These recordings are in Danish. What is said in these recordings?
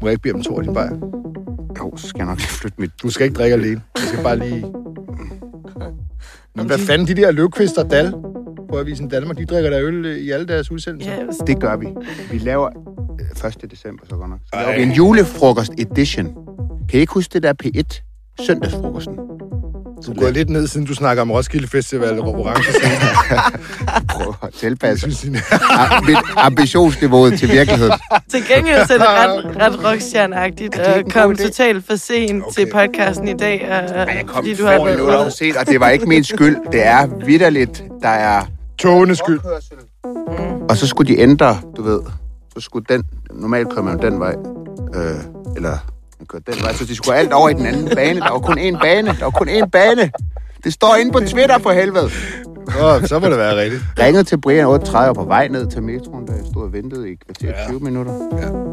Må jeg ikke bede om to af dine bajer? Jo, så skal jeg nok lige flytte mit... Du skal ikke drikke alene. Jeg skal bare lige... Men hvad fanden, de der Løvqvist og Dal på Avisen Danmark, de drikker der øl øh, i alle deres udsendelser. Ja, Det gør vi. Vi laver øh, 1. december, så godt nok. Så laver vi en julefrokost edition. Kan I ikke huske det der P1 søndagsfrokosten? Du er gået lidt ned, siden du snakker om Roskilde Festival og orange Prøv at tilpasse am- mit ambitionsniveauet til virkeligheden. Til gengæld så er det ret, ret rockstjerneagtigt Er at komme totalt for sent okay. til podcasten i dag, uh, Jeg kom fordi du har 40 minutter for sent, og det var ikke min skyld. Det er vidderligt, der er... Tågenes skyld. Og så skulle de ændre, du ved. Så skulle den... Normalt kører man den vej. Øh, eller man kører den vej. Så de skulle alt over i den anden bane. Der var kun én bane. Der var kun én bane. Det står inde på Twitter for helvede. Nå, så må det være rigtigt. Ringede til Brian 38 på vej ned til metroen, da jeg stod og ventede i kvarter ja. 20 minutter.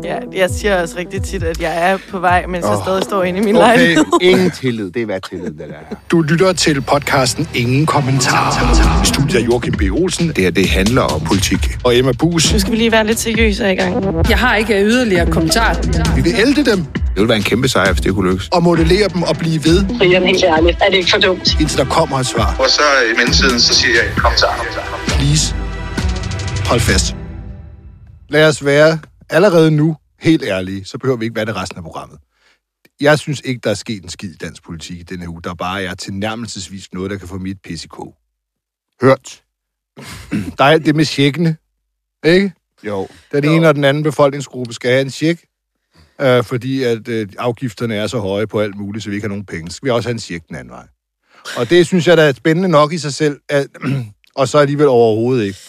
Ja, jeg siger også rigtig tit, at jeg er på vej, mens jeg Åh. stadig står inde i min Okay. lejlighed. Ingen tillid. Det er hvad tillid, det der er. Du lytter til podcasten Ingen Kommentar. I studiet er Joachim B. Olsen. Det her, det handler om politik. Og Emma Bus. Nu skal vi lige være lidt seriøse i gang. Jeg har ikke yderligere kommentarer. Vi vil ælde dem Det ville være en kæmpe sejr, hvis det kunne lykkes. og modellere dem og blive ved, Brian, helt ærligt, er det ikke for dumt? indtil der kommer et svar. Og så i mellemtiden, så siger jeg, kom så, kom så. Please. Hold fast. Lad os være allerede nu helt ærlige, så behøver vi ikke være det resten af programmet. Jeg synes ikke, der er sket en skid i dansk politik i denne uge, der bare er tilnærmelsesvis noget, der kan få mit pis i kog. Hørt. Der er det med tjekkene, ikke? Jo. Den ene og den anden befolkningsgruppe skal have en tjek, øh, fordi at øh, afgifterne er så høje på alt muligt, så vi ikke har nogen penge. Så skal vi også have en tjek den anden vej. Og det synes jeg, der er spændende nok i sig selv, at, og så alligevel overhovedet ikke.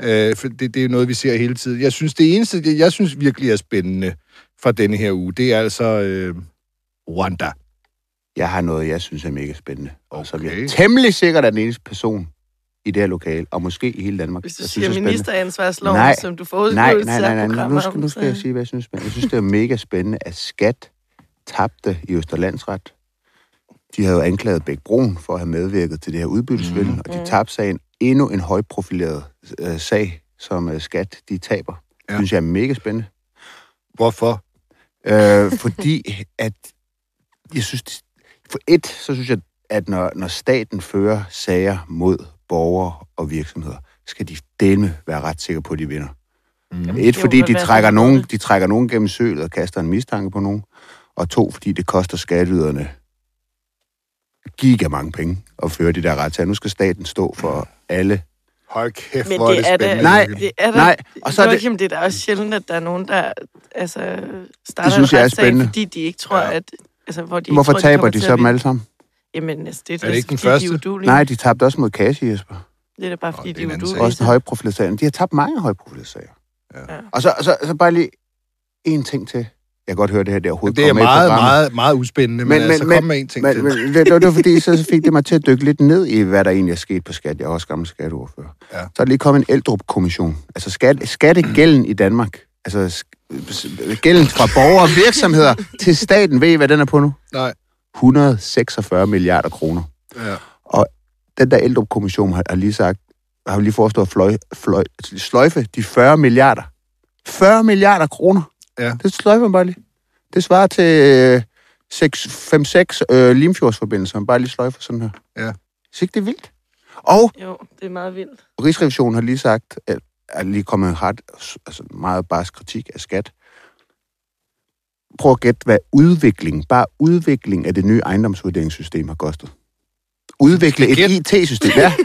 Ja. Øh, for det, det er noget, vi ser hele tiden. Jeg synes, det eneste, det, jeg synes virkelig er spændende fra denne her uge, det er altså øh, Rwanda. Jeg har noget, jeg synes er mega spændende. Og som jeg Okay. temmelig sikkert er den eneste person i det her lokale, og måske i hele Danmark. Hvis du jeg siger er ministeransvarsloven, Nej. som du får Nej, nej, til nej, nej. Nu skal, nu skal jeg sige, hvad jeg synes. Jeg synes, det er mega spændende, at Skat tabte i Østerlandsret. De havde jo anklaget Bæk Brun for at have medvirket til det her udbyttesvindel, mm. og de tabte sagen endnu en højprofileret øh, sag, som øh, Skat de taber. Ja. Ja. synes jeg er mega spændende. Hvorfor? Øh, fordi at, jeg synes, for et, så synes jeg, at når, når staten fører sager mod borgere og virksomheder, skal de dele være ret sikre på, at de vinder. Mm. Et, fordi de trækker, er nogen, det? de trækker nogen gennem sølet og kaster en mistanke på nogen. Og to, fordi det koster skatteyderne giga mange penge at føre de der retssager. Nu skal staten stå for alle. Hold kæft, Men hvor er det det er det, spændende. Nej. det er der, Nej, og så er det- Joachim, det er da også sjældent, at der er nogen, der altså, starter synes en er retssag, fordi de ikke tror, Ja. at... Altså, hvor de Hvorfor ikke tror, taber de til så dem alle sammen? Jamen, altså, det er, Er det ikke den første? De udulige. Nej, de tabte også mod Cassie, Jesper. Det er da bare, fordi det er de er udulige. Også en højprofileret sag. De har tabt mange højprofileret sager. Ja. Og så, så, så bare lige en ting til. Jeg kan godt høre det her, det overhovedet Det er meget, meget, meget uspændende, men, men, altså, kom med en ting men, til. men, det, det, var- det var fordi, så fik det mig til at dykke lidt ned i, hvad der egentlig er sket på skat. Jeg er også gammel skatteordfører. Ja. Så er der lige kommet en ældrekommission. Altså skat, skattegælden i Danmark. Altså gælden fra borgere og virksomheder til staten. Ved I, hvad den er på nu? Nej. 146 milliarder kroner. Ja. Den der ældrekommission har, har lige sagt, har lige foreslået at fløj, fløj, sløjfe de 40 milliarder. 40 milliarder kroner. Ja. Det sløjfer man bare lige. Det svarer til 5-6 øh, Limfjordsforbindelser, man bare lige sløjfer sådan her. Ja. Så ikke det er vildt? Og Jo, det er meget vildt. Rigsrevisionen har lige sagt, at er lige kommet en ret, altså meget barsk kritik af skat. Prøv at gætte, hvad udvikling, bare udvikling af det nye ejendomsvurderingssystem har kostet. Udvikle et. IT-system, ja.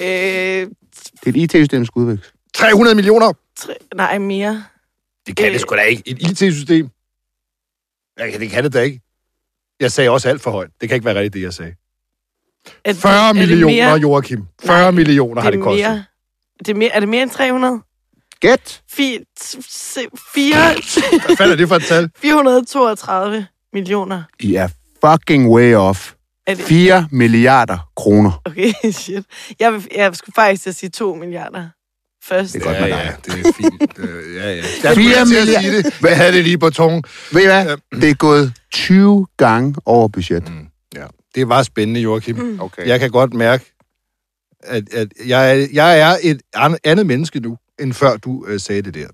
Øh, Det er et IT-system, der skal udvikles. 300 millioner! tre, nej, mere. Det kan det sgu da ikke. Et IT-system. Ja, det kan det da ikke. Jeg sagde også alt for højt. Det kan ikke være rigtigt, det jeg sagde. Er, 40 er det millioner, mere, Joachim. 40 Nej, millioner har det er kostet. mere, det er, mere, er det mere end 300? Gæt! Fi- fire, Hvad fanden er det for et tal? 432 millioner. I er fucking way off. Er det, 4 milliarder kroner. okay, shit. Jeg, vil, jeg skulle faktisk til at sige 2 milliarder først. Det er godt ja, med ja, dig. det er fint. Øh, ja, ja. Jeg Fire skulle til at milliarder. sige det. Hvad havde det lige på tungen? Ved I hvad? Det er gået 20 gange over budget. Ja, det var spændende, Joachim. Mm. Okay. Jeg kan godt mærke, at, at jeg, er, jeg er et an- andet menneske nu, end før du øh, sagde det der.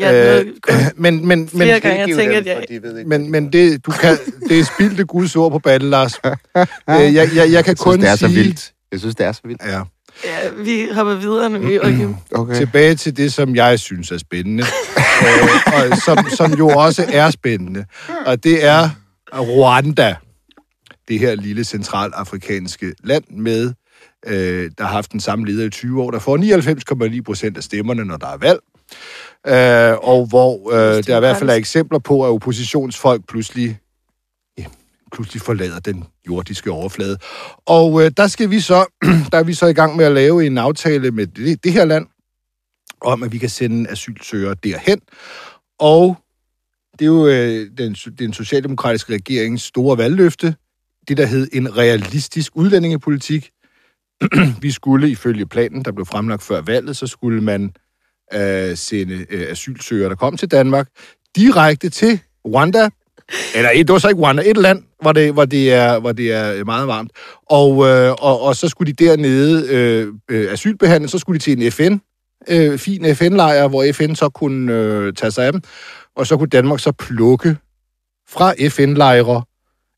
Er Øh, men, men, men, flere gange, jeg tænker, at jeg... men, men det, du kan, det er spildte Guds ord på batte, Lars. øh, jeg, jeg, jeg kan Jeg kun synes, det er så sige... vildt. Jeg synes, det er så vildt. Ja. Ja, vi hopper videre nu, Joachim. Okay. Tilbage til det, som jeg synes er spændende, øh, og som, som jo også er spændende, og det er Rwanda. Det her lille centralafrikanske land med, øh, der har haft den samme leder i 20 år, der får 99,9 procent af stemmerne, når der er valg. Øh, og hvor øh, der i hvert fald er eksempler på, at oppositionsfolk pludselig, ja, pludselig forlader den jordiske overflade. Og øh, der skal vi så, der er vi så i gang med at lave en aftale med det, det her land, om at vi kan sende asylsøgere derhen. Og det er jo øh, den, den socialdemokratiske regerings store valgløfte, det der hed en realistisk udlændingepolitik. vi skulle ifølge planen, der blev fremlagt før valget, så skulle man øh, sende øh, asylsøgere, der kom til Danmark, direkte til Rwanda. Eller et, det var så ikke Rwanda, et land, hvor det, hvor det, er, hvor det er øh, meget varmt. Og, øh, og, og så skulle de dernede øh, øh, asylbehandle, så skulle de til en FN, øh, fin FN-lejr, hvor FN så kunne øh, tage sig af dem. Og så kunne Danmark så plukke fra FN-lejre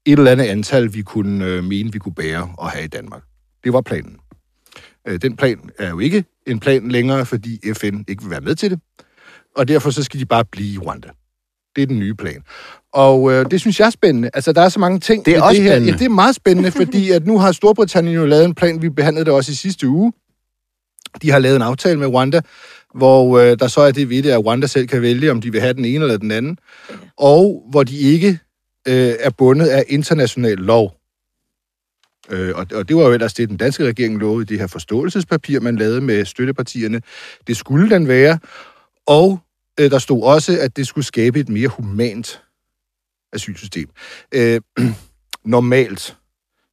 et eller andet antal, vi kunne øh, mene, vi kunne bære og have i Danmark. Det var planen. Øh, den plan er jo ikke en plan længere, fordi FN ikke vil være med til det. Og derfor så skal de bare blive i Rwanda. Det er den nye plan. Og øh, det synes jeg er spændende. Altså, der er så mange ting Det er også det her. spændende. Ja, det er meget spændende, fordi at nu har Storbritannien jo lavet en plan, vi behandlede det også i sidste uge. De har lavet en aftale med Rwanda, hvor øh, der så er det ved det, at Rwanda selv kan vælge, om de vil have den ene eller den anden. Og hvor de ikke øh, er bundet af international lov. Øh, og, og det var jo ellers det, den danske regering lovede i det her forståelsespapir, man lavede med støttepartierne. Det skulle den være. Og øh, der stod også, at det skulle skabe et mere humant asylsystem. Øh, normalt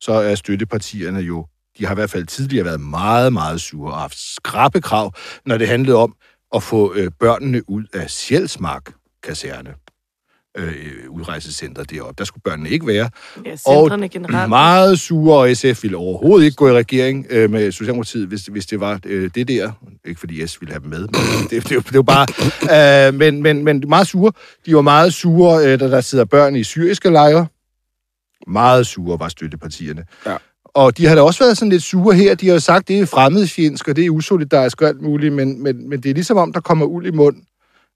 så er støttepartierne jo, de har i hvert fald tidligere været meget, meget sure og haft skrappe krav, når det handlede om at få øh, børnene ud af Sjælsmark kaserne øh, udrejsecenter deroppe. Der skulle børnene ikke være. Ja, centrene generelt. Meget sure, og SF ville overhovedet ikke gå i regering øh, med Socialdemokratiet, hvis, hvis det var øh, det der. Ikke fordi S ville have dem med, men det, det, det var bare... Øh, men, men, men meget sure. De var meget sure, øh, da der sidder børn i syriske lejre. Meget sure var støttepartierne. Ja. Og de har da også været sådan lidt sure her. De har jo sagt, det er fremmedfjendsk, og det er usolidarisk og alt muligt, men, men, men det er ligesom om, der kommer uld i mund,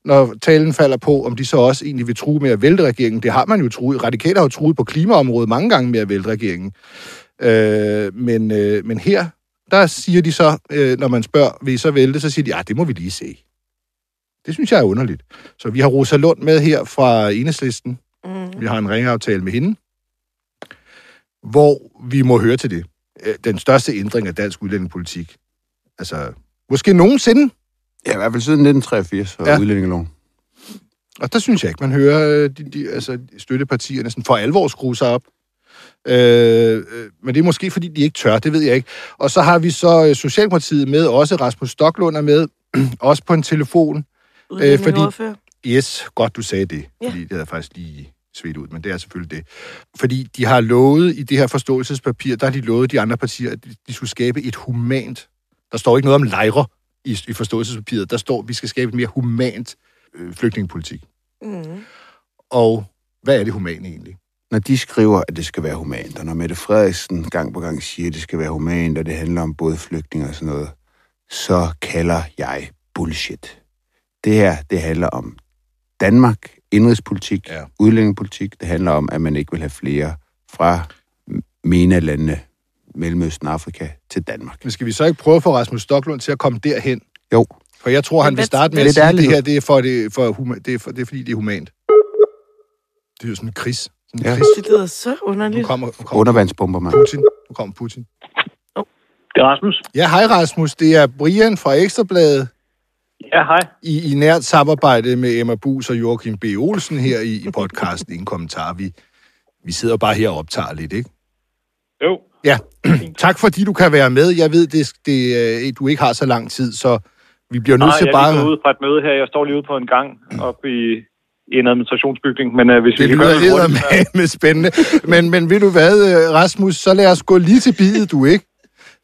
når talen falder på, om de så også egentlig vil true med at vælte regeringen. Det har man jo truet. Radikale har jo truet på klimaområdet mange gange med at vælte regeringen. Øh, men, øh, men her, der siger de så, øh, når man spørger, vil I så vælte, så siger de, ja, det må vi lige se. Det synes jeg er underligt. Så vi har Rosa Lund med her fra Enhedslisten. Mm. Vi har en ringeaftale med hende, hvor vi må høre til det. Øh, Den største ændring af dansk udlændingepolitik. Altså, måske nogensinde. Ja, i hvert fald siden 1983 og Ja. udlændingeloven. Og der synes jeg ikke, man hører øh, de, de, altså, støttepartierne sådan for alvor skrue sig op. Øh, øh, men det er måske, fordi de ikke tør, det ved jeg ikke. Og så har vi så øh, Socialdemokratiet med, også Rasmus Stoklund er med, også på en telefon. Udlændinge fordi- ordfører. Yes, godt du sagde det, Ja. fordi det havde faktisk lige svedt ud, men det er selvfølgelig det. Fordi de har lovet i det her forståelsespapir, der har de lovet de andre partier, at de- de skulle skabe et humant. Der står ikke noget om lejre i, i forståelsespapiret. Der står, at vi skal skabe et mere humant øh, flygtningepolitik. Mm. Og hvad er det humane egentlig? Når de skriver, at det skal være humant, og når Mette Frederiksen gang på gang siger, at det skal være humant, og det handler om både flygtninge og sådan noget, så kalder jeg bullshit. Det her, det handler om Danmark, indrigspolitik, Ja. udlændingepolitik. Det handler om, at man ikke vil have flere fra MENA-landene, Mellemøsten og Afrika til Danmark. Men skal vi så ikke prøve at få Rasmus Stoklund til at komme derhen? Jo, For jeg tror, han vil starte med at sige, at det her det er, for det, for, huma- det, er for, det er fordi, det er humant. Det er jo sådan en kris. Sådan en Ja. kris. Det lyder så Nu underligt. kommer, nu kommer undervandsbomber, mand. Putin. Nu kommer Putin. Det er Rasmus. Ja, hej Rasmus. Det er Brian fra Ekstrabladet Ja, hej. i, i nært samarbejde med Emma Bus og Joachim B. Olsen her i, i podcasten Ingen Kommentar. Vi, vi sidder bare her og optager lidt, ikke? Jo. Ja, tak fordi du kan være med. Jeg ved, det, det, øh, du ikke har så lang tid, så vi bliver nødt Nej, til jeg er bare... lige gået ud fra et møde her. Jeg står lige ude på en gang oppe i, i en administrationsbygning. Men uh, hvis Det vi kan gøre det lyder hurtigt, med, med spændende. Men, men ved du hvad, øh, Rasmus, så lad os gå lige til bidet, du ikke?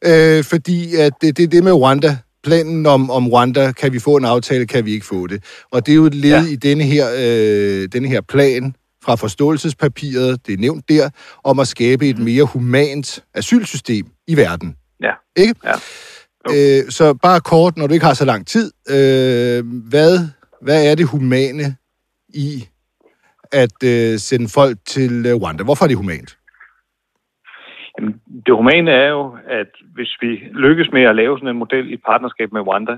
Øh, fordi at det, det er det med Rwanda. planen om, om Rwanda, kan vi få en aftale, kan vi ikke få det. Og det er jo et led. Ja. i denne her, øh, denne her plan fra forståelsespapiret, det er nævnt der, om at skabe et mere humant asylsystem i verden. Ja. Ikke? Ja. Jo. Øh, så bare kort, når du ikke har så lang tid, øh, hvad, hvad er det humane i at øh, sende folk til øh, Rwanda? Hvorfor er det humant? Jamen, det humane er jo, at hvis vi lykkes med at lave sådan en model i partnerskab med Rwanda,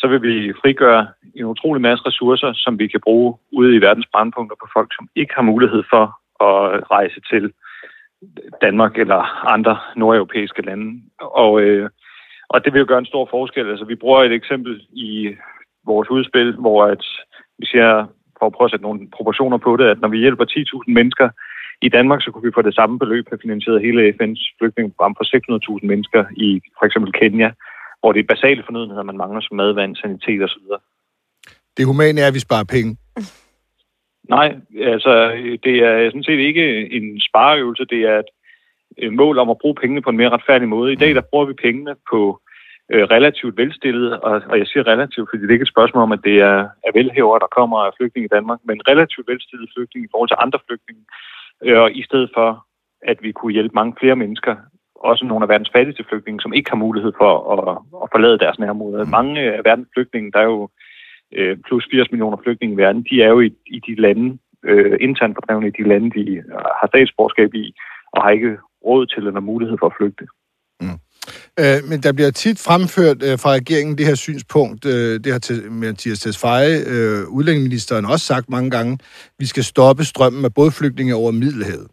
så vil vi frigøre en utrolig masse ressourcer, som vi kan bruge ude i verdens brandpunkter på folk, som ikke har mulighed for at rejse til Danmark eller andre nordeuropæiske lande. Og, øh, og det vil jo gøre en stor forskel. Altså, vi bruger et eksempel i vores udspil, hvor at vi siger, for at prøve at sætte nogle proportioner på det, at når vi hjælper 10.000 mennesker i Danmark, så kunne vi få det samme beløb have finansieret hele FN's flygtningeprogram for 600.000 mennesker i for eksempel Kenya, hvor det er basale fornødenheder, man mangler som mad, vand, sanitet osv. Det humane er, at vi sparer penge. Nej, altså det er sådan set ikke en spareøvelse, det er et mål om at bruge pengene på en mere retfærdig måde. I dag der bruger vi pengene på øh, relativt velstillede, og, og jeg siger relativt, fordi det er ikke et spørgsmål om, at det er, er velhæver, der kommer af flygtninge i Danmark, men relativt velstillede flygtninge i forhold til andre flygtninge, øh, og i stedet for, at vi kunne hjælpe mange flere mennesker, også nogle af verdens fattigste flygtninge, som ikke har mulighed for at, at forlade deres nærområder. Mange af verdens flygtninge, der er jo øh, plus 80 millioner flygtninge i verden, de er jo i, i de lande, øh, internt fordrevne i de lande, de har statsborgerskab i, og har ikke råd til eller mulighed for at flygte. Øh, men der bliver tit fremført øh, fra regeringen det her synspunkt, øh, det har til, Mathias Tesfaye, øh, udlændingeministeren, også sagt mange gange, vi skal stoppe strømmen af både flygtninge over Middelhavet.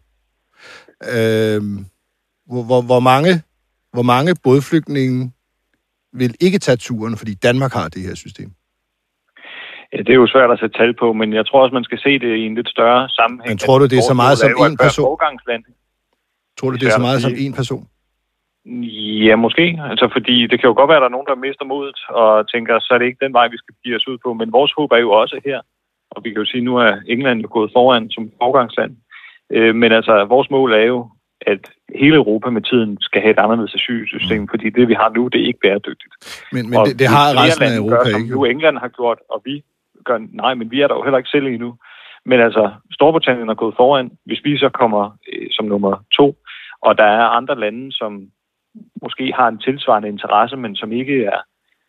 Øh, hvor, hvor, hvor, mange, hvor mange bådflygtninge vil ikke tage turen, fordi Danmark har det her system? Ja, det er jo svært at sætte tal på, men jeg tror også, man skal se det i en lidt større sammenhæng. Men tror du, det er så meget som være person? Tror du, det er så meget som en person? Ja, måske. Altså, fordi det kan jo godt være, at der er nogen, der mister modet og tænker, så er det ikke den vej, vi skal give os ud på. Men vores håb er jo også her. Og vi kan jo sige, at nu er England jo gået foran som forgangsland. Øh, men altså, vores mål er jo, at hele Europa med tiden skal have et anderledes asylsystem, mm. fordi det, vi har nu, det er ikke bæredygtigt. Men, men Og det, det har resten af Europa gør, ikke. Nu England har gjort, og vi gør, nej, men vi er der jo heller ikke selv endnu. Men altså, Storbritannien er gået foran. Hvis vi så kommer øh, som nummer to, og der er andre lande, som måske har en tilsvarende interesse, men som ikke er,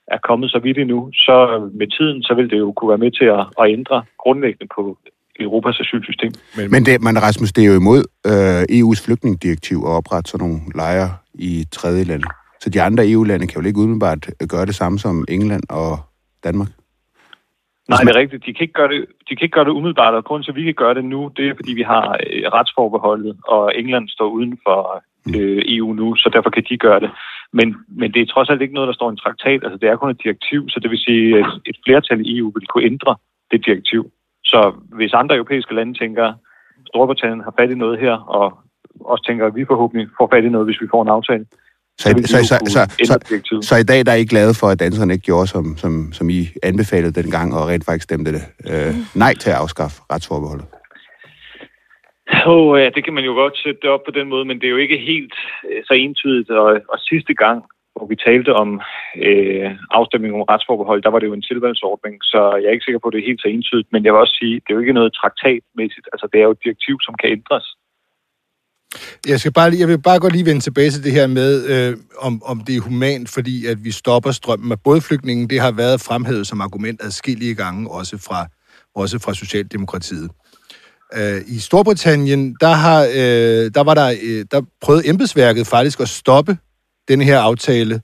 er kommet så vidt endnu, så med tiden, så vil det jo kunne være med til at, at ændre grundlæggende på Europas asylsystem. Men, Men, det, men Rasmus, det er jo imod øh, EU's flygtningedirektiv at oprette sådan nogle lejre i tredje lande. Så de andre EU-lande kan jo ikke umiddelbart gøre det samme som England og Danmark. Nej, det er rigtigt. De kan ikke gøre det, de kan ikke gøre det umiddelbart, og grunden til, at vi kan gøre det nu, det er, fordi vi har øh, retsforbeholdet, og England står uden for øh, EU nu, så derfor kan de gøre det. Men, men det er trods alt ikke noget, der står i en traktat. Altså, det er kun et direktiv, så det vil sige, at et flertal i EU vil kunne ændre det direktiv. Så hvis andre europæiske lande tænker, Storbritannien har fat i noget her, og også tænker, at vi forhåbentlig får fat i noget, hvis vi får en aftale, Så, så så, jo så, så, så, i dag der er I glade for, at danskerne ikke gjorde, som, som, som I anbefalede dengang, og rent faktisk stemte det øh, nej til at afskaffe retsforbeholdet. Oh, ja, det kan man jo godt sætte det op på den måde, men det er jo ikke helt øh, så entydigt. Og, og sidste gang, hvor vi talte om øh, afstemning om retsforbehold, der var det jo en tilvalgsordning, så jeg er ikke sikker på, at det er helt så entydigt. Men jeg vil også sige, det er jo ikke noget traktatmæssigt. Altså, det er jo et direktiv, som kan ændres. Jeg, skal bare lige, jeg vil bare godt lige vende tilbage til det her med, øh, om, om det er humant, fordi at vi stopper strømmen af både flygtningen. Det har været fremhævet som argument adskillige gange, også fra, også fra Socialdemokratiet. Øh, I Storbritannien, der, har, øh, der, var der, øh, der prøvede embedsværket faktisk at stoppe den her aftale.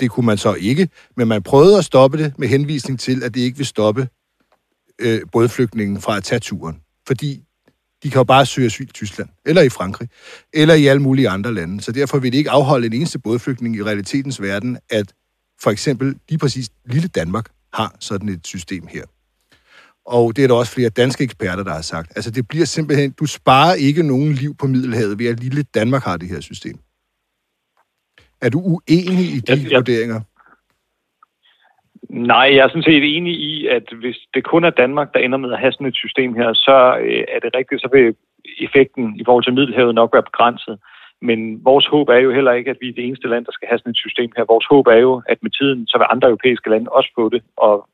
Det kunne man så ikke, men man prøvede at stoppe det med henvisning til, at det ikke vil stoppe øh, bådflygtningen fra at tage turen. Fordi de kan jo bare søge asyl i Tyskland, eller i Frankrig, eller i alle mulige andre lande. Så derfor vil det ikke afholde en eneste bådflygtning i realitetens verden, at for eksempel lige præcis lille Danmark har sådan et system her. Og det er der også flere danske eksperter, der har sagt. Altså det bliver simpelthen, du sparer ikke nogen liv på Middelhavet ved, at lille Danmark har det her system. Er du uenig i de Jeg- jeg- vurderinger? Nej, jeg er sådan set enig i, at hvis det kun er Danmark, der ender med at have sådan et system her, så øh, er det rigtigt, så vil effekten i forhold til Middelhavet nok være begrænset. Men vores håb er jo heller ikke, at vi er det eneste land, der skal have sådan et system her. Vores håb er jo, at med tiden, så vil andre europæiske lande også få det. Og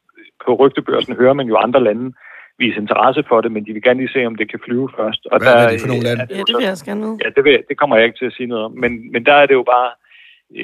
på rygtebørsen hører man jo andre lande vise interesse for det, men de vil gerne lige se, om det kan flyve først. Og Hvad er det for nogle lande? Ja, det vil jeg også gerne vide. Ja, det, vil, det kommer jeg ikke til at sige noget om. Men, men der er det jo bare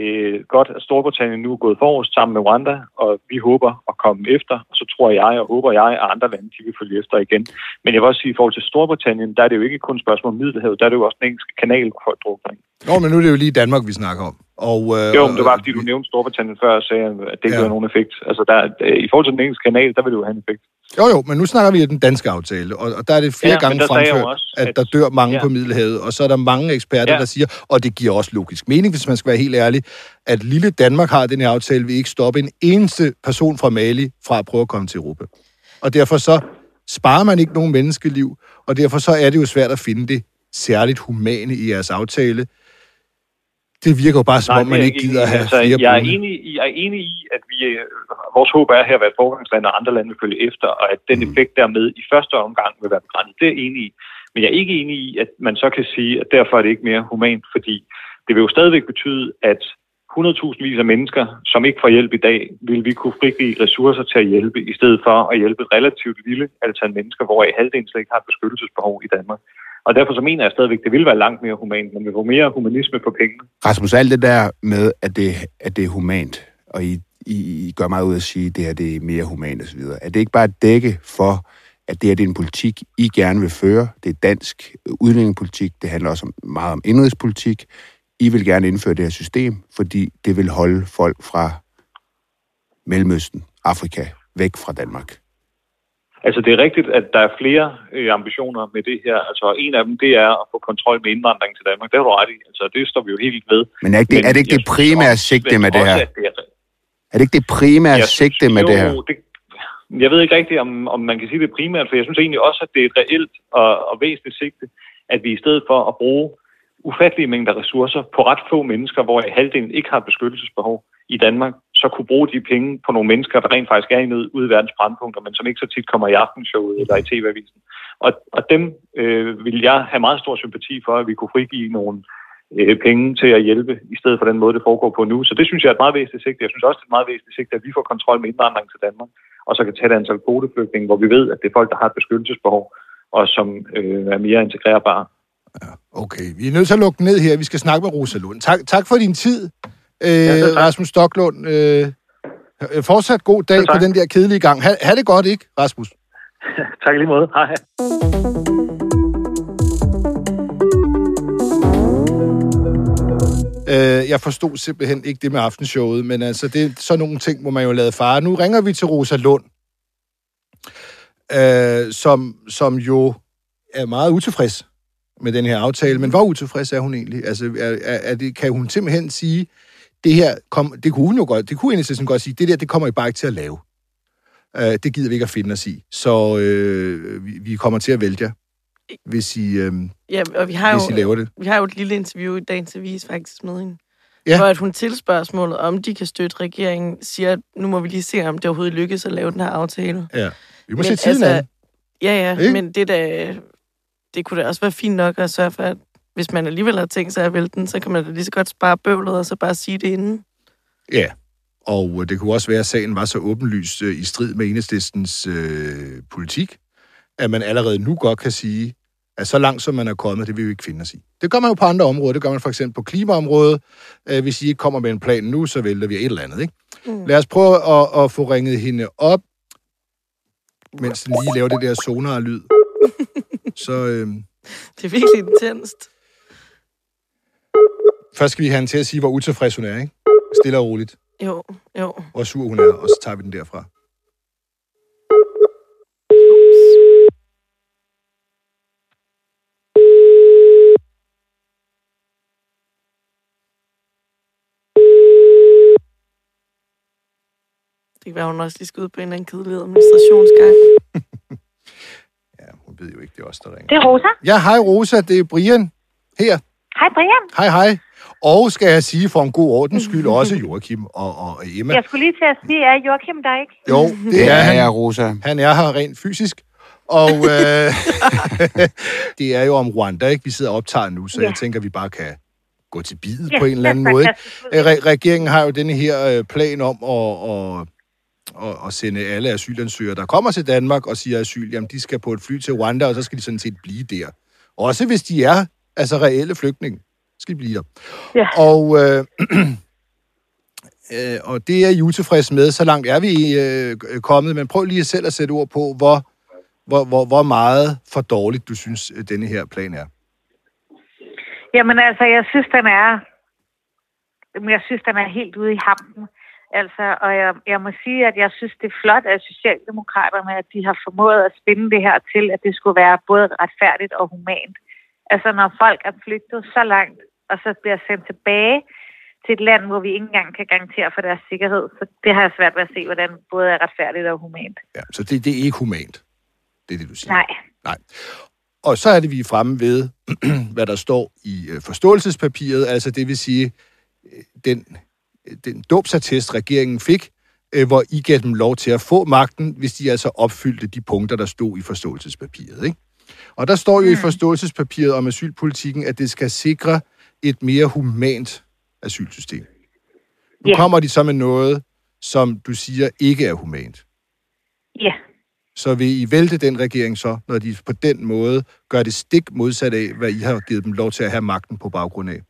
øh, godt, at Storbritannien nu er gået forrest sammen med Rwanda, og vi håber at komme efter. Og så tror jeg og håber jeg, at andre lande de vil følge efter igen. Men jeg vil også sige, at i forhold til Storbritannien, der er det jo ikke kun et spørgsmål om Middelhavet, der er det jo også den engelske kanal, folk drukner. i. Nå, men nu er det jo lige Danmark, vi snakker om. Og, øh, Jo, men det var fordi, du nævnte Storbritannien før og sagde, at det ikke Ja. har nogen effekt. Altså, der, øh, i forhold til den engelske kanal, der vil det jo have en effekt. Jo, jo, men nu snakker vi om den danske aftale, og, og der er det flere Ja, gange fremført, også, at, at- der dør mange ja. på Middelhavet, og så er der mange eksperter, Ja. der siger, og det giver også logisk mening, hvis man skal være helt ærlig, at lille Danmark har den her aftale, vil ikke stoppe en eneste person fra Mali fra at prøve at komme til Europa. Og derfor så sparer man ikke nogen menneskeliv, og derfor så er det jo svært at finde det særligt humane i jeres aftale. Det virker jo bare, som Nej, om man ikke gider at have altså, flere jeg er, brune. enig i, jeg er enig i, at vi, øh, vores håb er her at være et forgangsland, og andre lande vil følge efter, og at den Mm. effekt dermed i første omgang vil være begrænset. Det er jeg enig i. Men jeg er ikke enig i, at man så kan sige, at derfor er det ikke mere humant, fordi det vil jo stadigvæk betyde, at 100.000 af mennesker, som ikke får hjælp i dag, vil vi kunne frigive ressourcer til at hjælpe, i stedet for at hjælpe et relativt lille antal mennesker, hvor i halvdelen slet ikke har et beskyttelsesbehov i Danmark. Og derfor så mener jeg stadigvæk, at det vil være langt mere humant, men vi får mere humanisme for pengene. Rasmus, alt det der med, at det, at det er humant, og I, I, I gør meget ud af at sige, at det her det er mere humant osv., er det ikke bare et dække for, at det her det er en politik, I gerne vil føre? Det er dansk udlændingepolitik, det handler også om, meget om indrigspolitik. I vil gerne indføre det her system, fordi det vil holde folk fra Mellemøsten, Afrika, væk fra Danmark. Altså, det er rigtigt, at der er flere øh, ambitioner med det her. Altså, en af dem, det er at få kontrol med indvandring til Danmark. Det har du ret i. Altså, det står vi jo helt ved. Men er, ikke det, er det ikke det synes primære også- sigte med det her? det er- Er det ikke det primære jeg sigte synes- med jo, det her? Det, jeg ved ikke rigtigt, om, om man kan sige det primært, for jeg synes egentlig også, at det er et reelt og, og væsentligt sigte, at vi i stedet for at bruge ufattelige mængder ressourcer på ret få mennesker, hvor halvdelen ikke har beskyttelsesbehov i Danmark, så kunne bruge de penge på nogle mennesker, der rent faktisk er i nød ude i verdens brandpunkter, men som ikke så tit kommer i aftenshowet eller i tv-avisen. Og, og dem øh, vil jeg have meget stor sympati for, at vi kunne frigive nogle øh, penge til at hjælpe, i stedet for den måde, det foregår på nu. Så det synes jeg er et meget væsentligt sigte. Jeg synes også, det er et meget væsentligt sigte, at vi får kontrol med indvandring til Danmark, og så kan tage et antal kvoteflygtninge, hvor vi ved, at det er folk, der har et beskyttelsesbehov, og som øh, er mere integrerbare. Okay, vi er nødt til at lukke ned her. Vi skal snakke med Rosa Lund. Tak, tak for din tid, øh, tak. Rasmus Stoklund. Øh, fortsat god dag Selv på den der kedelige gang. Ha, ha' det godt, ikke, Rasmus? tak lige måde. Hej. Øh, jeg forstod simpelthen ikke det med aftenshowet, men altså, det er sådan nogle ting, må man jo lade fare. Nu ringer vi til Rosa Lund, øh, som, som jo er meget utilfreds med den her aftale. Men hvor utilfreds er hun egentlig? Altså, er, er, er det, kan hun simpelthen sige, det her, kom, det kunne hun jo godt, det kunne enhedslisten godt sige, det der, det kommer I bare ikke til at lave. Øh, det gider vi ikke at finde os i. Så øh, vi, vi kommer til at vælge jer, hvis I, øh, Ja, og vi har, hvis I jo, laver det. vi har jo et lille interview i dagens avis faktisk med hende. Ja. Hvor at hun til spørgsmålet, om de kan støtte regeringen, siger, at nu må vi lige se, om det overhovedet lykkes at lave den her aftale. Ja. Vi må Men se tiden altså, an. Ja, ja, ikke? men det, der, det kunne da også være fint nok at sørge for, at hvis man alligevel har tænkt sig at vælte den, så kan man da lige så godt spare bøvlet og så bare sige det inden. Ja, og øh, det kunne også være, at sagen var så åbenlyst øh, i strid med enhedslistens øh, politik, at man allerede nu godt kan sige, at så langt som man er kommet, det vil vi ikke finde os i. Det gør man jo på andre områder. Det gør man for eksempel på klimaområdet. Øh, hvis I ikke kommer med en plan nu, så vælter vi et eller andet. Ikke? Mm. Lad os prøve at, at få ringet hende op, mens den lige laver det der sonar-lyd. Så øh, Det er virkelig intenst. Først skal vi have hende til at sige, hvor utilfreds hun er. Ikke? Stille og roligt. Jo, jo. Hvor sur hun er, og så tager vi den derfra. Det kan være, hun også lige skal ud på en eller anden kedelig administrationsgang. Ja, hun ved jo ikke, det er os, der ringer. Det er Rosa. Ja, hej Rosa, det er Brian her. Hej Brian. Hej, hej. Og skal jeg sige for en god ordens skyld også Joachim og, og Emma. Jeg skulle lige til at sige, er Joachim der ikke? Jo, det er han. jeg, Rosa. Han er her rent fysisk. Og øh, det er jo om Rwanda, ikke? Vi sidder og optager nu, så Ja. jeg tænker, vi bare kan gå til bid Ja, på en eller anden måde. Ikke? Re- regeringen har jo denne her øh, plan om at, at, at, at sende alle asylansøgere, der kommer til Danmark og siger asyl, jamen de skal på et fly til Rwanda, og så skal de sådan set blive der. Også hvis de er altså reelle flygtninge, skal de blive der. Ja. Og, øh, øh, og det er I utilfredse med, så langt er vi øh, kommet, men prøv lige selv at sætte ord på, hvor, hvor, hvor, hvor meget for dårligt du synes, øh, denne her plan er. Jamen altså, jeg synes, den er... Jeg synes, den er helt ude i hampen. Altså, og jeg, jeg må sige, at jeg synes, det er flot af Socialdemokraterne, at de har formået at spinde det her til, at det skulle være både retfærdigt og humant. Altså, når folk er flygtet så langt, og så bliver sendt tilbage til et land, hvor vi ikke engang kan garantere for deres sikkerhed, så det har jeg svært ved at se, hvordan både er retfærdigt og humant. Ja, så det, det er ikke humant. Det er det, du siger. Nej. Nej. Og så er det, vi er fremme ved, hvad der står i øh, forståelsespapiret, altså det vil sige, øh, den, den dåbsattest, regeringen fik, øh, hvor I gav dem lov til at få magten, hvis de altså opfyldte de punkter, der stod i forståelsespapiret. Ikke? Og der står jo i forståelsespapiret om asylpolitikken, at det skal sikre et mere humant asylsystem. Nu Ja. kommer de så med noget, som du siger ikke er humant. Ja. Så vil I vælte den regering så, når de på den måde gør det stik modsat af, hvad I har givet dem lov til at have magten på baggrund af?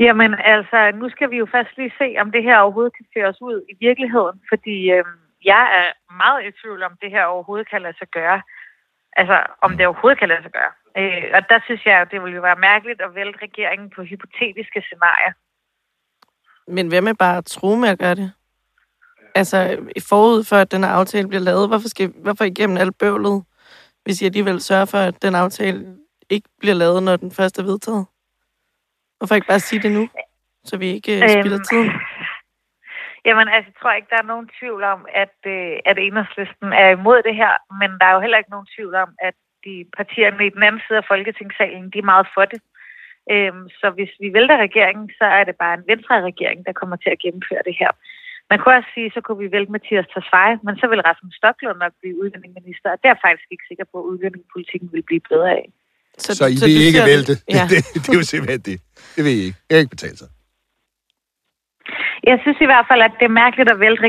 Jamen altså, nu skal vi jo først lige se, om det her overhovedet kan føre os ud i virkeligheden, fordi øh, jeg er meget i tvivl om, det her overhovedet kan lade sig gøre. Altså, om det overhovedet kan lade sig gøre. Øh, og der synes jeg, at det ville jo være mærkeligt at vælte regeringen på hypotetiske scenarier. Men hvad med bare at tro med at gøre det? Altså, forud for, at den her aftale bliver lavet, hvorfor, skal, hvorfor igennem alt bøvlet, hvis I alligevel sørger for, at den aftale ikke bliver lavet, når den først er vedtaget? Hvorfor ikke bare sige det nu, så vi ikke øh, spilder tiden? Jamen, altså, jeg tror ikke, der er nogen tvivl om, at, øh, at enhedslisten er imod det her, men der er jo heller ikke nogen tvivl om, at de partierne i den anden side af Folketingssalen, de er meget for det. Øhm, så hvis vi vælter regeringen, så er det bare en venstre-regering, der kommer til at gennemføre det her. Man kunne også sige, så kunne vi vælte Mathias Tesfaye, men så vil Rasmus Stoklund nok blive udlændingeminister, og det er jeg faktisk ikke sikker på, at udlændingepolitikken vil blive bedre af. Så, så I vil du ikke ser det- vælte? Ja. Det, det, det er jo simpelthen det. Det vil I ikke. Det kan ikke betale sig. Jeg synes i hvert fald, at det er mærkeligt at vælte,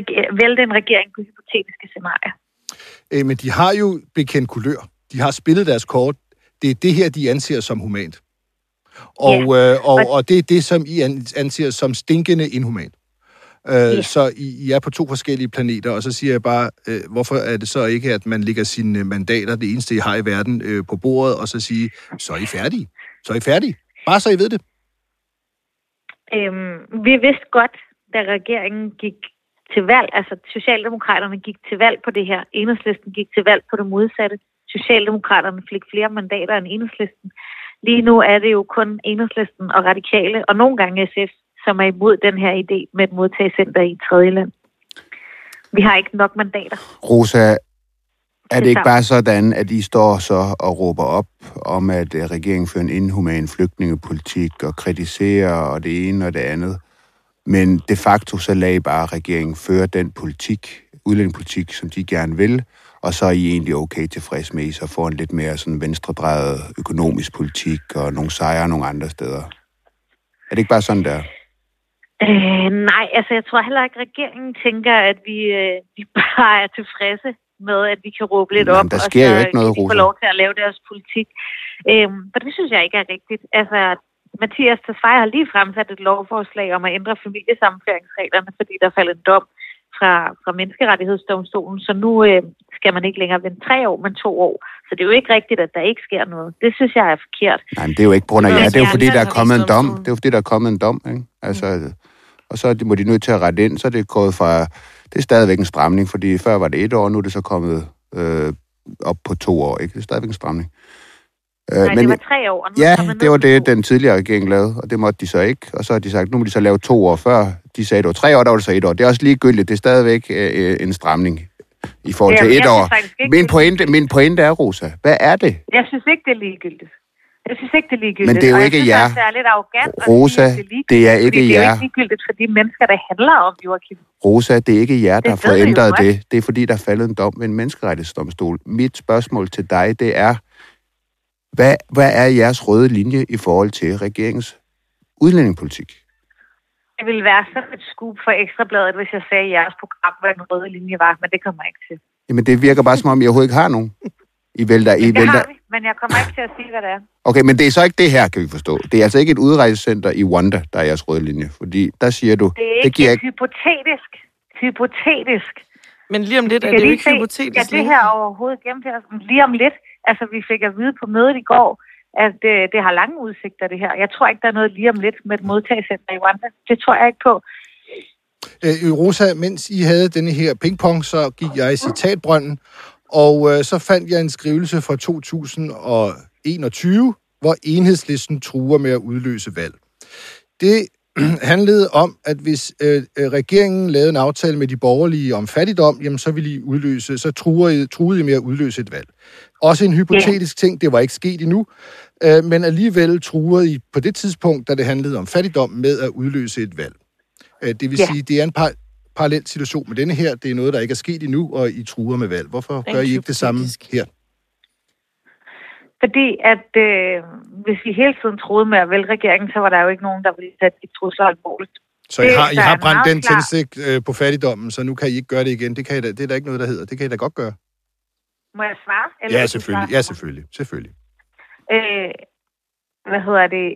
vælte en regering på hypotetiske scenarier. Øh, men de har jo bekendt kulør. De har spillet deres kort. Det er det her, de anser som humant. Og, Ja. øh, og, og det er det, som I an- anser som stinkende inhumant. Øh, Ja. Så I, I er på to forskellige planeter, og så siger jeg bare, øh, hvorfor er det så ikke, at man lægger sine mandater, det eneste, I har i verden, øh, på bordet, og så sige, så er I færdige. Så er I færdige. Bare så I ved det. Øhm, vi vidste godt, da regeringen gik til valg, altså Socialdemokraterne gik til valg på det her, Enhedslisten gik til valg på det modsatte. Socialdemokraterne fik flere mandater end Enhedslisten. Lige nu er det jo kun Enhedslisten og Radikale, og nogle gange SF, som er imod den her idé med et modtagscenter i et tredje land. Vi har ikke nok mandater. Rosa, er det ikke bare sådan, at I står så og råber op om, at øh, regeringen fører en inhuman flygtningepolitik og kritiserer og det ene og det andet? Men de facto så lader I bare regeringen føre den politik, udlændingepolitik, som de gerne vil, og så er I egentlig okay tilfreds med, at I så får en lidt mere sådan venstredrejet økonomisk politik og nogle sejre nogle andre steder. Er det ikke bare sådan der? Øh, nej, altså jeg tror heller ikke, at regeringen tænker, at vi, øh, vi bare er tilfredse med, at vi kan råbe lidt Jamen, op, der sker og så jo ikke noget, kan de få lov til at lave deres politik. Øhm, for det synes jeg ikke er rigtigt. Altså, Mathias Tesfaye har lige fremsat et lovforslag om at ændre familiesammenføringsreglerne, fordi der faldt en dom fra, fra Menneskerettighedsdomstolen, så nu øh, skal man ikke længere vente tre år, men to år. Så det er jo ikke rigtigt, at der ikke sker noget. Det synes jeg er forkert. Nej, men det er jo ikke på grund af er jer. også Det er jo fordi, der er kommet en dom. Det er jo fordi, der er kommet en dom, ikke? Altså, og så må de nødt til at rette ind, så er det gået fra... Det er stadigvæk en stramning, fordi før var det et år, nu er det så kommet øh, op på to år, ikke? Det er stadigvæk en stramning. Øh, Nej, det var tre år. og nu ja, det var til det, den tidligere regering lavede, og det måtte de så ikke. Og så har de sagt, nu må de så lave to år før. De sagde, det var tre år, der var det så et år. Det er også ligegyldigt. Det er stadigvæk øh, en stramning i forhold til Jamen, et år. Min er pointe, min pointe er, Rosa, hvad er det? Jeg synes ikke, det er ligegyldigt. Jeg synes ikke, det er ligegyldigt. Men det er jo ikke jer. det er lidt arrogant Rosa, sige, det er det er ikke fordi Det er jo jer. ikke ligegyldigt for de mennesker, der handler om, Joachim. Rosa, det er ikke jer, der har fået ændret det. Det er fordi, der er faldet en dom ved en menneskerettighedsdomstol. Mit spørgsmål til dig, det er, Hvad, hvad er jeres røde linje i forhold til regeringens udlændingepolitik? Det ville være sådan et scoop for Ekstrabladet, hvis jeg sagde, at jeres program, hvad den røde linje var, men det kommer jeg ikke til. Jamen, det virker bare, som om I overhovedet ikke har nogen. I vælter, I Det vælter. har vi, men jeg kommer ikke til at sige, hvad det er. Okay, men det er så ikke det her, kan vi forstå. Det er altså ikke et udrejsecenter i Wanda, der er jeres røde linje. Fordi der siger du, Det er det ikke, giver det ikke... er hypotetisk. Hypotetisk. Men lige om lidt er det jo ikke se, hypotetisk. Skal det her overhovedet gennemføres? Lige om lidt. Altså, vi fik at vide på mødet i går, at øh, det har lange udsigter, det her. Jeg tror ikke, der er noget lige om lidt med et modtagelsescenter i Rwanda. Det tror jeg ikke på. Øh, Rosa, mens I havde denne her pingpong, så gik jeg i citatbrønden, og øh, så fandt jeg en skrivelse fra 2021, hvor enhedslisten truer med at udløse valg. Det handlede om, at hvis øh, regeringen lavede en aftale med de borgerlige om fattigdom, jamen så ville I udløse, så truede, truede I med at udløse et valg. Også en hypotetisk ting, det var ikke sket endnu, øh, men alligevel truede I på det tidspunkt, da det handlede om fattigdom, med at udløse et valg. Øh, Det vil Ja. sige, det er en par, parallel situation med denne her. Det er noget, der ikke er sket endnu, og I truer med valg. Hvorfor gør I ikke det samme her? Fordi at øh, hvis vi hele tiden troede med at vælge regeringen, så var der jo ikke nogen, der ville tage de trusler alvorligt. Så I har, I har brændt den tændstik øh, på fattigdommen, så nu kan I ikke gøre det igen. Det, kan I da, det er der ikke noget, der hedder. Det kan I da godt gøre. Må jeg svare? Eller Ja, selvfølgelig. svare? Ja, selvfølgelig. Selvfølgelig. Øh, hvad hedder det?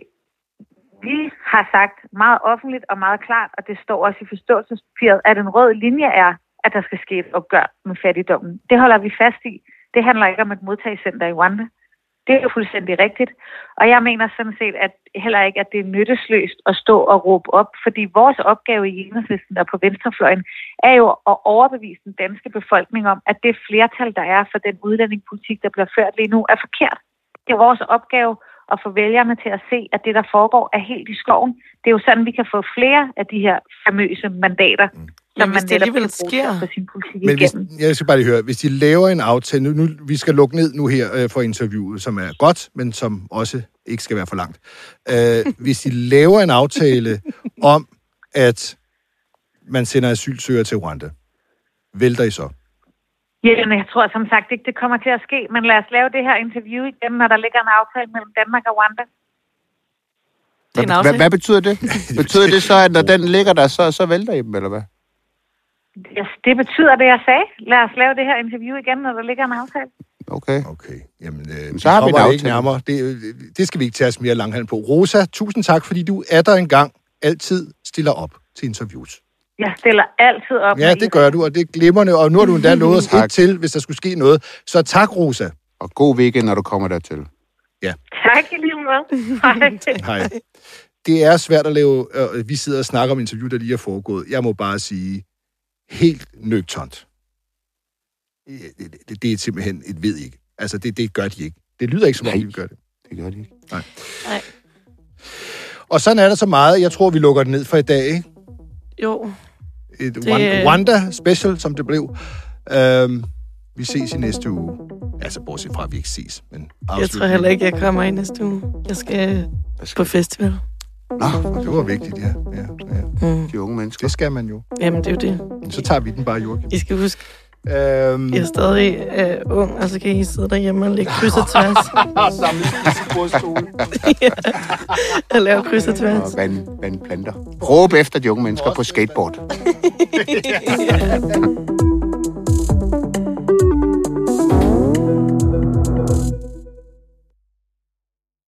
Vi har sagt meget offentligt og meget klart, og det står også i forståelsespapiret, at en rød linje er, at der skal ske et opgør med fattigdommen. Det holder vi fast i. Det handler ikke om et modtagscenter i Rwanda. Det er jo fuldstændig rigtigt. Og jeg mener sådan set, at heller ikke, at det er nyttesløst at stå og råbe op, fordi vores opgave i enhedslisten og på venstrefløjen er jo at overbevise den danske befolkning om, at det flertal, der er for den udlændingepolitik, der bliver ført lige nu, er forkert. Det er vores opgave at få vælgerne til at se, at det, der foregår, er helt i skoven. Det er jo sådan, vi kan få flere af de her famøse mandater, mm som hvis man det netop kan sker- få sin politik Men hvis, igennem. jeg skal bare lige høre, hvis de laver en aftale, nu, nu vi skal lukke ned nu her øh, for interviewet, som er godt, men som også ikke skal være for langt. Øh, hvis de laver en aftale om, at man sender asylsøgere til Rwanda, vælter I så? Jamen, jeg tror som sagt ikke, det kommer til at ske, men lad os lave det her interview igen, når der ligger en aftale mellem Danmark og Rwanda. Hvad, aftale. hvad betyder det? Betyder det så, at når den ligger der, så, så vælter I dem, eller hvad? Ja, det betyder det, jeg sagde. Lad os lave det her interview igen, når der ligger en aftale. Okay. Okay, jamen øh, Så har vi kommer ikke nærmere. Det, det skal vi ikke tage os mere langhand på. Rosa, tusind tak, fordi du er der engang altid stiller op til interviews. Jeg stiller altid op. Ja, det gør du, og det er glimrende, og nu har du endda lovet os et til, hvis der skulle ske noget. Så tak, Rosa. Og god weekend, når du kommer dertil. Tak i lige måde. Hej. Hej. Det er svært at lave, øh, vi sidder og snakker om interview, der lige er foregået. Jeg må bare sige, helt nøgtont. Det, det, det er simpelthen et ved ikke. Altså, det, det gør de ikke. Det lyder ikke, som om Nej. de gøre det. Det gør de ikke. Og sådan er der så meget. Jeg tror, vi lukker det ned for i dag, ikke? Jo, Et Det-. Wanda special, som det blev. Øhm, vi ses i næste uge. Altså, bortset fra, at vi ikke ses. Men jeg tror heller ikke, jeg kommer i næste uge. Jeg skal på festival. Nå, Det var vigtigt, ja. ja, ja. Mm. de unge mennesker. Det skal man jo. Jamen, det er jo det. Så tager vi den bare, Joachim. I skal huske, Øhm, jeg er stadig øh, ung, og så kan I sidde derhjemme og lægge kryds og tværs. og lave kryds og tværs. Og vand, vandplanter. Råb efter de unge mennesker på skateboard. Ja.